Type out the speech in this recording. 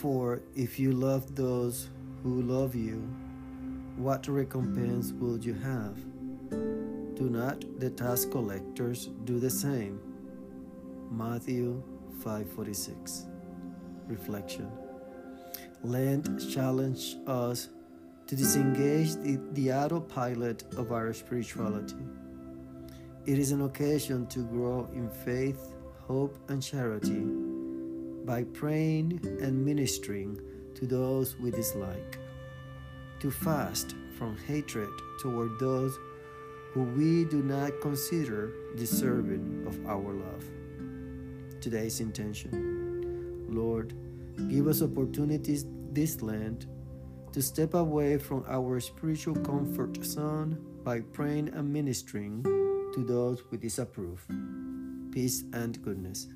For if you love those who love you, what recompense will you have? Do not the tax collectors do the same? Matthew 5:46. Reflection. Lent challenge us to disengage the, the autopilot of our spirituality. It is an occasion to grow in faith, hope, and charity by praying and ministering to those we dislike, to fast from hatred toward those who we do not consider deserving of our love. Today's intention Lord, give us opportunities this Lent to step away from our spiritual comfort zone by praying and ministering to those we disapprove. Peace and goodness.